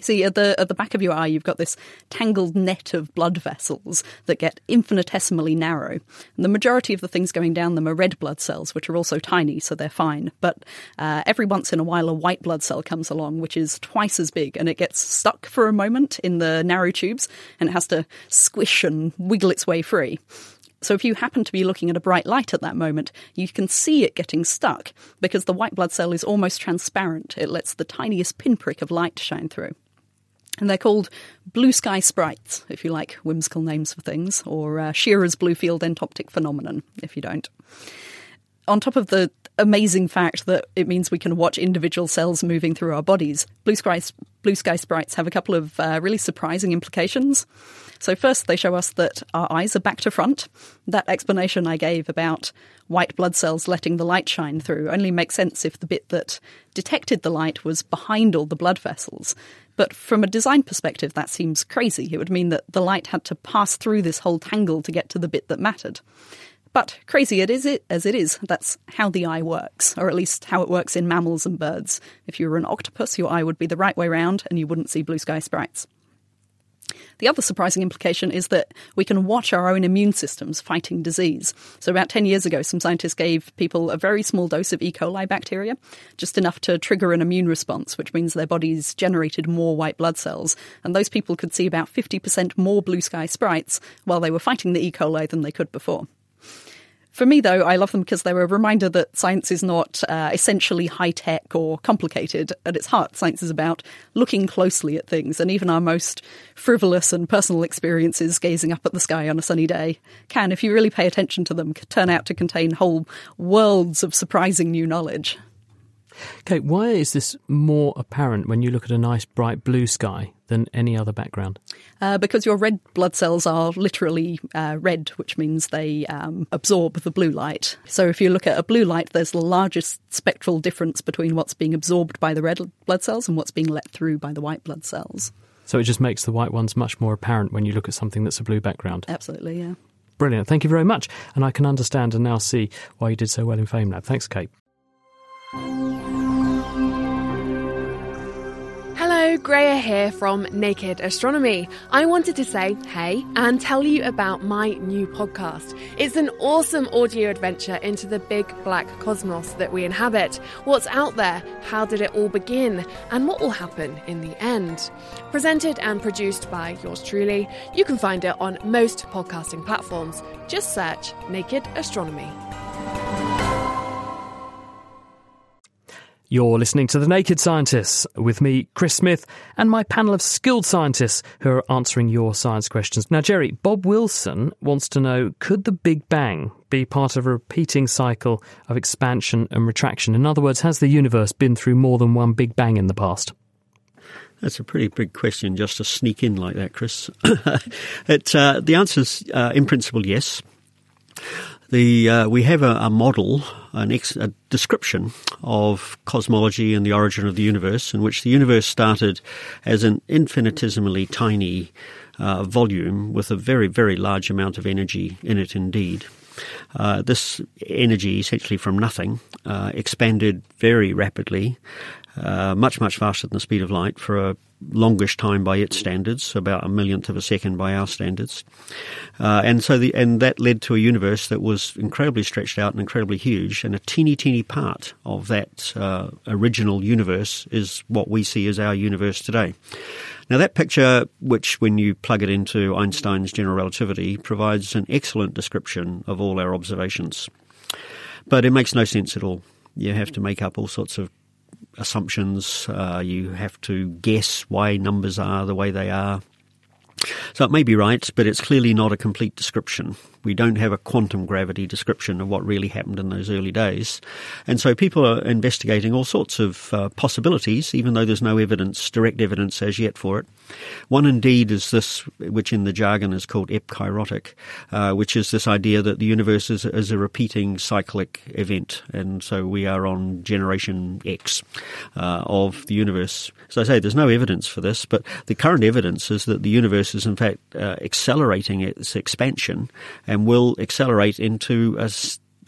See, at the at the back of your eye, you've got this tangled net of blood vessels that get infinitesimally narrow. And the majority of the things going down them are red blood cells, which are also tiny, so they're fine. But uh, every once in a while, a white blood cell comes along, which is twice as big, and it gets stuck for a moment in the narrow tubes, and it has to squish and wiggle its way free. So if you happen to be looking at a bright light at that moment, you can see it getting stuck because the white blood cell is almost transparent. It lets the tiniest pinprick of light shine through. And they're called blue sky sprites, if you like whimsical names for things, or uh, Scheerer's blue field entoptic phenomenon, if you don't. On top of the amazing fact that it means we can watch individual cells moving through our bodies, blue sky, blue sky sprites have a couple of uh, really surprising implications. So, first, they show us that our eyes are back to front. That explanation I gave about white blood cells letting the light shine through only makes sense if the bit that detected the light was behind all the blood vessels. But from a design perspective, that seems crazy. It would mean that the light had to pass through this whole tangle to get to the bit that mattered. But crazy it is it as it is, that's how the eye works, or at least how it works in mammals and birds. If you were an octopus, your eye would be the right way round and you wouldn't see blue sky sprites. The other surprising implication is that we can watch our own immune systems fighting disease. So, about 10 years ago, some scientists gave people a very small dose of E. coli bacteria, just enough to trigger an immune response, which means their bodies generated more white blood cells. And those people could see about 50% more blue sky sprites while they were fighting the E. coli than they could before. For me, though, I love them because they're a reminder that science is not uh, essentially high tech or complicated. At its heart, science is about looking closely at things, and even our most frivolous and personal experiences, gazing up at the sky on a sunny day, can, if you really pay attention to them, turn out to contain whole worlds of surprising new knowledge. Okay, why is this more apparent when you look at a nice bright blue sky than any other background? Uh, because your red blood cells are literally uh, red, which means they um, absorb the blue light. So if you look at a blue light, there's the largest spectral difference between what's being absorbed by the red blood cells and what's being let through by the white blood cells. So it just makes the white ones much more apparent when you look at something that's a blue background. Absolutely, yeah. Brilliant. Thank you very much. And I can understand and now see why you did so well in FameLab. Thanks, Kate. Greya here from Naked Astronomy. I wanted to say hey and tell you about my new podcast. It's an awesome audio adventure into the big black cosmos that we inhabit. What's out there? How did it all begin? And what will happen in the end? Presented and produced by yours truly, you can find it on most podcasting platforms. Just search Naked Astronomy. You're listening to The Naked Scientists with me, Chris Smith, and my panel of skilled scientists who are answering your science questions. Now, Gerry, Bob Wilson wants to know could the Big Bang be part of a repeating cycle of expansion and retraction? In other words, has the universe been through more than one Big Bang in the past? That's a pretty big question just to sneak in like that, Chris. it, uh, the answer is, uh, in principle, yes. The, uh, we have a, a model, an ex, a description of cosmology and the origin of the universe, in which the universe started as an infinitesimally tiny uh, volume with a very, very large amount of energy in it indeed. Uh, this energy, essentially from nothing, uh, expanded very rapidly, uh, much, much faster than the speed of light for a longish time by its standards, about a millionth of a second by our standards. Uh, and so the, and that led to a universe that was incredibly stretched out and incredibly huge. And a teeny, teeny part of that uh, original universe is what we see as our universe today. Now, that picture, which when you plug it into Einstein's general relativity, provides an excellent description of all our observations. But it makes no sense at all. You have to make up all sorts of assumptions. Uh, you have to guess why numbers are the way they are. So it may be right, but it's clearly not a complete description. We don't have a quantum gravity description of what really happened in those early days. And so people are investigating all sorts of uh, possibilities, even though there's no evidence, direct evidence as yet for it. One indeed is this, which in the jargon is called ekpyrotic, uh, which is this idea that the universe is, is, a repeating cyclic event. And so we are on generation X uh, of the universe. So I say there's no evidence for this, but the current evidence is that the universe is in fact uh, accelerating its expansion and will accelerate into a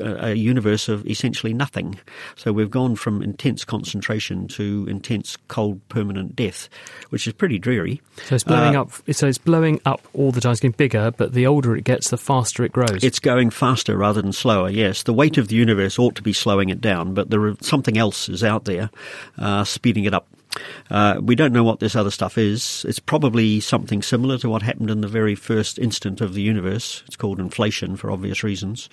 a universe of essentially nothing. So we've gone from intense concentration to intense cold permanent death, which is pretty dreary. So it's blowing uh, up. So it's blowing up all the time. It's getting bigger, but the older it gets, the faster it grows. It's going faster rather than slower. Yes, the weight of the universe ought to be slowing it down, but there something else is out there uh, speeding it up. Uh, we don't know what this other stuff is. It's probably something similar to what happened in the very first instant of the universe. It's called inflation for obvious reasons.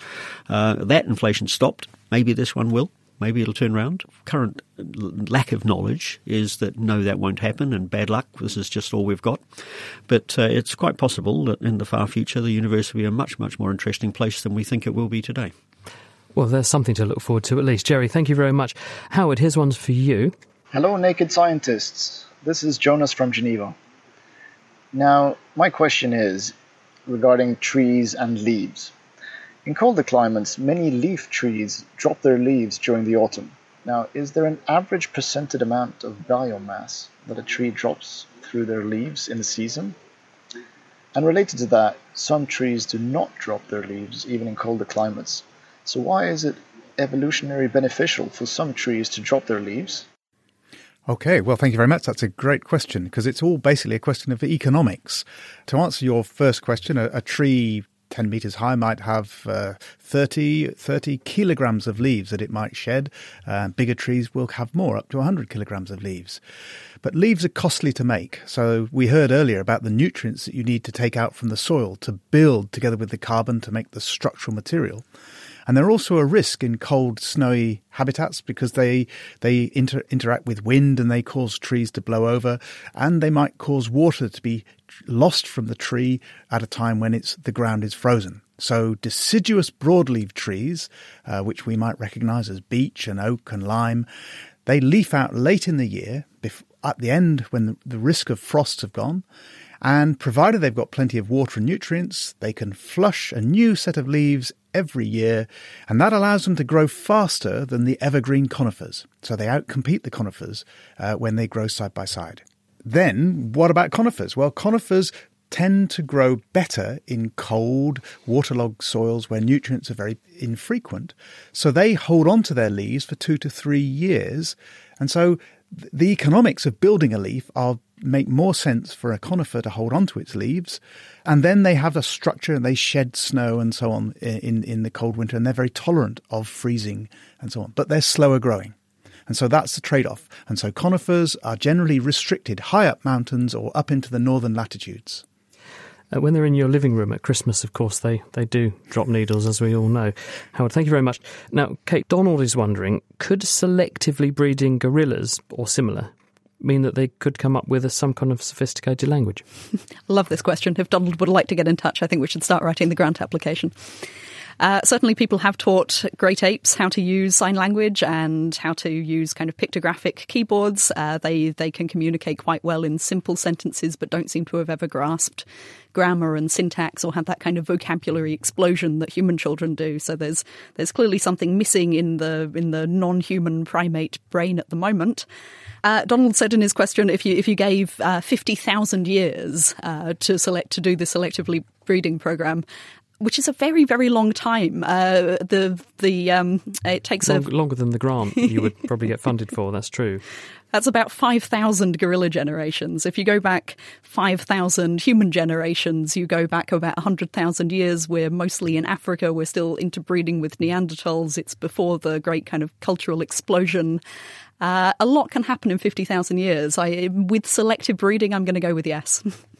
Uh, that inflation stopped. Maybe this one will. Maybe it'll turn around. Current lack of knowledge is that no, that won't happen, and bad luck. This is just all we've got. But uh, it's quite possible that in the far future, the universe will be a much, much more interesting place than we think it will be today. Well, there's something to look forward to at least. Gerry, thank you very much. Howard, here's one for you. Hello, naked scientists. This is Jonas from Geneva. Now, my question is regarding trees and leaves. In colder climates, many leaf trees drop their leaves during the autumn. Now, is there an average percentage amount of biomass that a tree drops through their leaves in a season? And related to that, some trees do not drop their leaves even in colder climates. So, why is it evolutionary beneficial for some trees to drop their leaves Okay, well, thank you very much. That's a great question because it's all basically a question of economics. To answer your first question, a, a tree 10 meters high might have uh, 30, 30 kilograms of leaves that it might shed. Uh, bigger trees will have more, up to 100 kilograms of leaves. But leaves are costly to make. So we heard earlier about the nutrients that you need to take out from the soil to build together with the carbon to make the structural material. And they're also a risk in cold, snowy habitats because they they inter- interact with wind and they cause trees to blow over, and they might cause water to be lost from the tree at a time when it's the ground is frozen. So deciduous broadleaf trees, uh, which we might recognise as beech and oak and lime, they leaf out late in the year, bef- at the end when the, the risk of frosts have gone. And provided they've got plenty of water and nutrients, they can flush a new set of leaves every year, and that allows them to grow faster than the evergreen conifers. So they outcompete the conifers uh, when they grow side by side. Then, what about conifers? Well, conifers tend to grow better in cold, waterlogged soils where nutrients are very infrequent. So they hold on to their leaves for two to three years. And so the economics of building a leaf are make more sense for a conifer to hold onto its leaves. And then they have a structure and they shed snow and so on in, in the cold winter, and they're very tolerant of freezing and so on. But they're slower growing. And so that's the trade off. And so conifers are generally restricted high up mountains or up into the northern latitudes. Uh, when they're in your living room at Christmas, of course, they, they do drop needles, as we all know. Howard, thank you very much. Now, Kate Donald is wondering could selectively breeding gorillas or similar mean that they could come up with a, some kind of sophisticated language? Love this question. If Donald would like to get in touch, I think we should start writing the grant application. Uh, certainly, people have taught great apes how to use sign language and how to use kind of pictographic keyboards. Uh, they they can communicate quite well in simple sentences, but don't seem to have ever grasped grammar and syntax or had that kind of vocabulary explosion that human children do. So there's there's clearly something missing in the in the non-human primate brain at the moment. Uh, Donald said in his question, if you if you gave uh, fifty thousand years uh, to select to do the selectively breeding program, which is a very very long time. Uh, the the um, it takes long, a, longer than the grant you would probably get funded for. That's true. That's about 5,000 gorilla generations. If you go back 5,000 human generations, you go back about 100,000 years. We're mostly in Africa. We're still interbreeding with Neanderthals. It's before the great kind of cultural explosion. Uh, a lot can happen in 50,000 years. I, with selective breeding, I'm going to go with yes.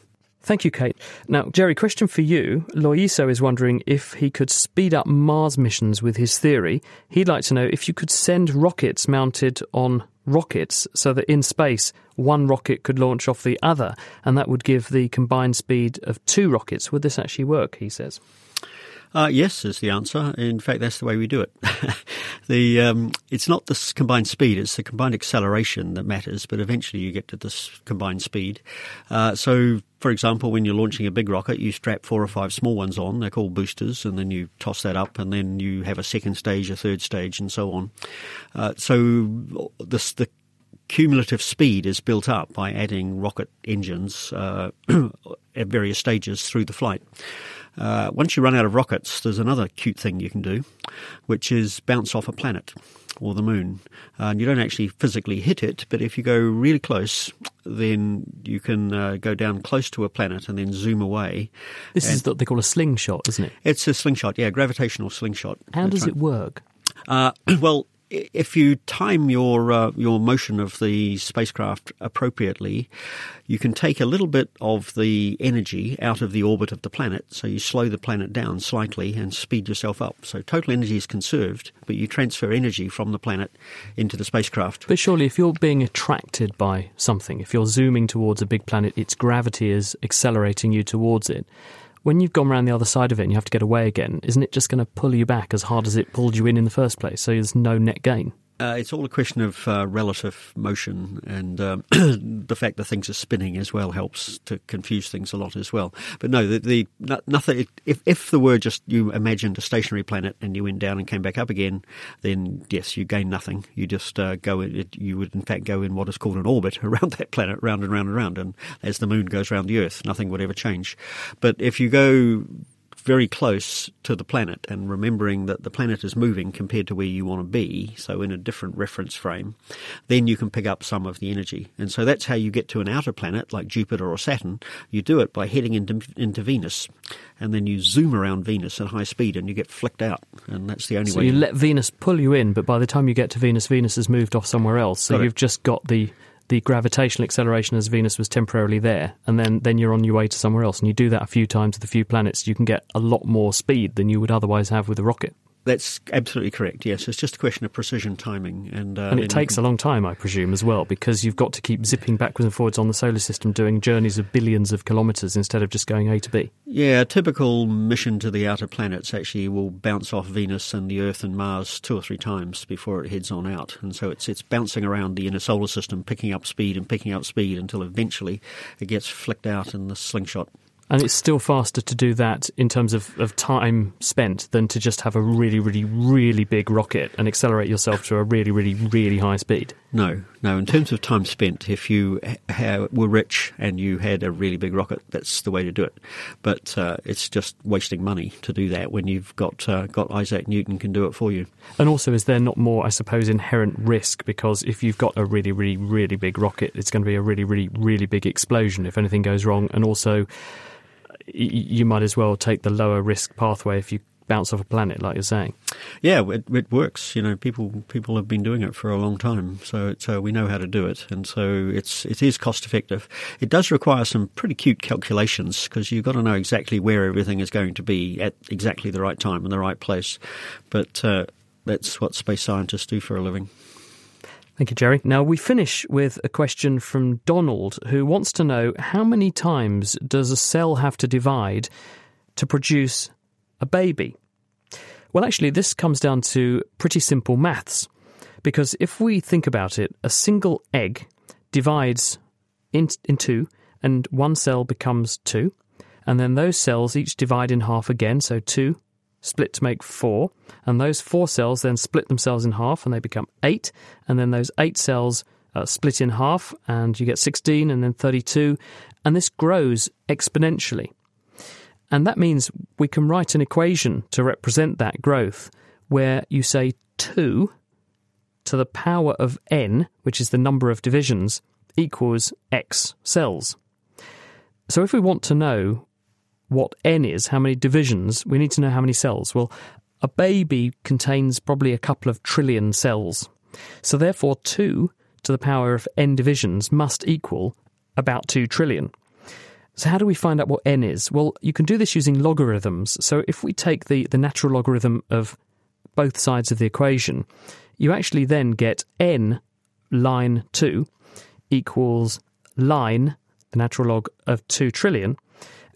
Thank you, Kate. Now, Gerry, question for you. Loiso is wondering if he could speed up Mars missions with his theory. He'd like to know if you could send rockets mounted on rockets so that in space one rocket could launch off the other, and that would give the combined speed of two rockets. Would this actually work? He says. Uh, yes, is the answer. In fact, that's the way we do it. the um, it's not the combined speed; it's the combined acceleration that matters. But eventually, you get to this combined speed. Uh, so, for example, when you're launching a big rocket, you strap four or five small ones on. They're called boosters, and then you toss that up, and then you have a second stage, a third stage, and so on. Uh, so, this the cumulative speed is built up by adding rocket engines uh, at various stages through the flight. Uh, once you run out of rockets, there's another cute thing you can do, which is bounce off a planet or the moon. Uh, and you don't actually physically hit it, but if you go really close, then you can uh, go down close to a planet and then zoom away. This is what they call a slingshot, isn't it? It's a slingshot, yeah, gravitational slingshot. How does it work? Uh, well, if you time your uh, your motion of the spacecraft appropriately, you can take a little bit of the energy out of the orbit of the planet. So you slow the planet down slightly and speed yourself up. So total energy is conserved, but you transfer energy from the planet into the spacecraft. But surely, if you're being attracted by something, if you're zooming towards a big planet, its gravity is accelerating you towards it when you've gone around the other side of it and you have to get away again, isn't it just going to pull you back as hard as it pulled you in in the first place? So there's no net gain. Uh, it's all a question of uh, relative motion, and um, the fact that things are spinning as well helps to confuse things a lot as well. But no, the, the nothing. If if the were just you imagined a stationary planet and you went down and came back up again, then yes, you gain nothing. You just uh, go. In, you would in fact go in what is called an orbit around that planet, round and round and round, and as the moon goes around the Earth, nothing would ever change. But if you go very close to the planet and remembering that the planet is moving compared to where you want to be, so in a different reference frame, then you can pick up some of the energy. And so that's how you get to an outer planet like Jupiter or Saturn. You do it by heading into, into Venus and then you zoom around Venus at high speed and you get flicked out. And that's the only so way. So you let Venus pull you in, but by the time you get to Venus, Venus has moved off somewhere else. So you've just got the the gravitational acceleration as Venus was temporarily there, and then, then you're on your way to somewhere else. And you do that a few times with a few planets, you can get a lot more speed than you would otherwise have with a rocket. That's absolutely correct. Yes, it's just a question of precision timing, and uh, and it takes can... a long time, I presume, as well, because you've got to keep zipping backwards and forwards on the solar system, doing journeys of billions of kilometres instead of just going A to B. Yeah, a typical mission to the outer planets actually will bounce off Venus and the Earth and Mars two or three times before it heads on out, and so it's it's bouncing around the inner solar system, picking up speed and picking up speed until eventually it gets flicked out in the slingshot. And it's still faster to do that in terms of, of time spent than to just have a really, really, really big rocket and accelerate yourself to a really, really, really high speed. No, no. In terms of time spent, if you ha- were rich and you had a really big rocket, that's the way to do it. But uh, it's just wasting money to do that when you've got uh, got Isaac Newton can do it for you. And also, is there not more, I suppose, inherent risk because if you've got a really, really, really big rocket, it's going to be a really, really, really big explosion if anything goes wrong, and also you might as well take the lower risk pathway if you bounce off a planet, like you're saying. Yeah, it, it works. You know, people people have been doing it for a long time, so uh, we know how to do it, and so it's it is cost effective. It does require some pretty cute calculations because you've got to know exactly where everything is going to be at exactly the right time and the right place. But uh, that's what space scientists do for a living. Thank you, Gerry. Now we finish with a question from Donald, who wants to know how many times does a cell have to divide to produce a baby? Well, actually, this comes down to pretty simple maths. Because if we think about it, a single egg divides in, in two, and one cell becomes two. And then those cells each divide in half again, so two split to make four, and those four cells then split themselves in half and they become eight, and then those eight cells uh, split in half and you get 16 and then 32, and this grows exponentially. And that means we can write an equation to represent that growth where you say 2 to the power of n, which is the number of divisions, equals x cells. So if we want to know what n is, how many divisions, we need to know how many cells. Well, a baby contains probably a couple of trillion cells. So therefore, 2 to the power of n divisions must equal about 2 trillion. So how do we find out what n is? Well, you can do this using logarithms. So if we take the, the natural logarithm of both sides of the equation, you actually then get n line 2 equals line, the natural log of 2 trillion,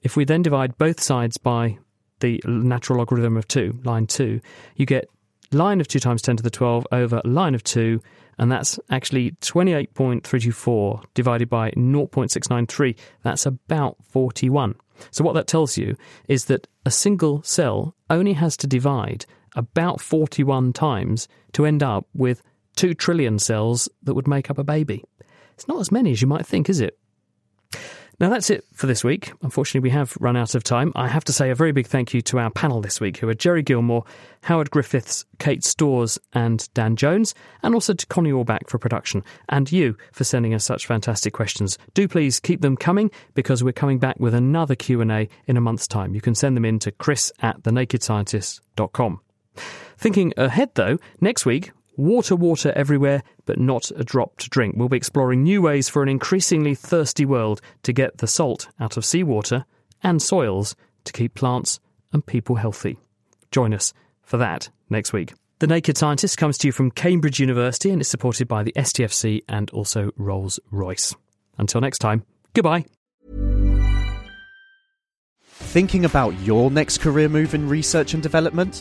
if we then divide both sides by the natural logarithm of 2, line 2, you get line of 2 times 10 to the 12 over line of 2, and that's actually 28.324 divided by 0.693. That's about 41. So, what that tells you is that a single cell only has to divide about 41 times to end up with 2 trillion cells that would make up a baby. It's not as many as you might think, is it? Now, that's it for this week. Unfortunately, we have run out of time. I have to say a very big thank you to our panel this week, who are Gerry Gilmore, Howard Griffiths, Kate Storrs, and Dan Jones, and also to Connie Orbach for production, and you for sending us such fantastic questions. Do please keep them coming, because we're coming back with another Q&A in a month's time. You can send them in to chris at thenakedscientist.com. Thinking ahead, though, next week Water, water everywhere, but not a drop to drink. We'll be exploring new ways for an increasingly thirsty world to get the salt out of seawater and soils to keep plants and people healthy. Join us for that next week. The Naked Scientist comes to you from Cambridge University and is supported by the STFC and also Rolls Royce. Until next time, goodbye. Thinking about your next career move in research and development?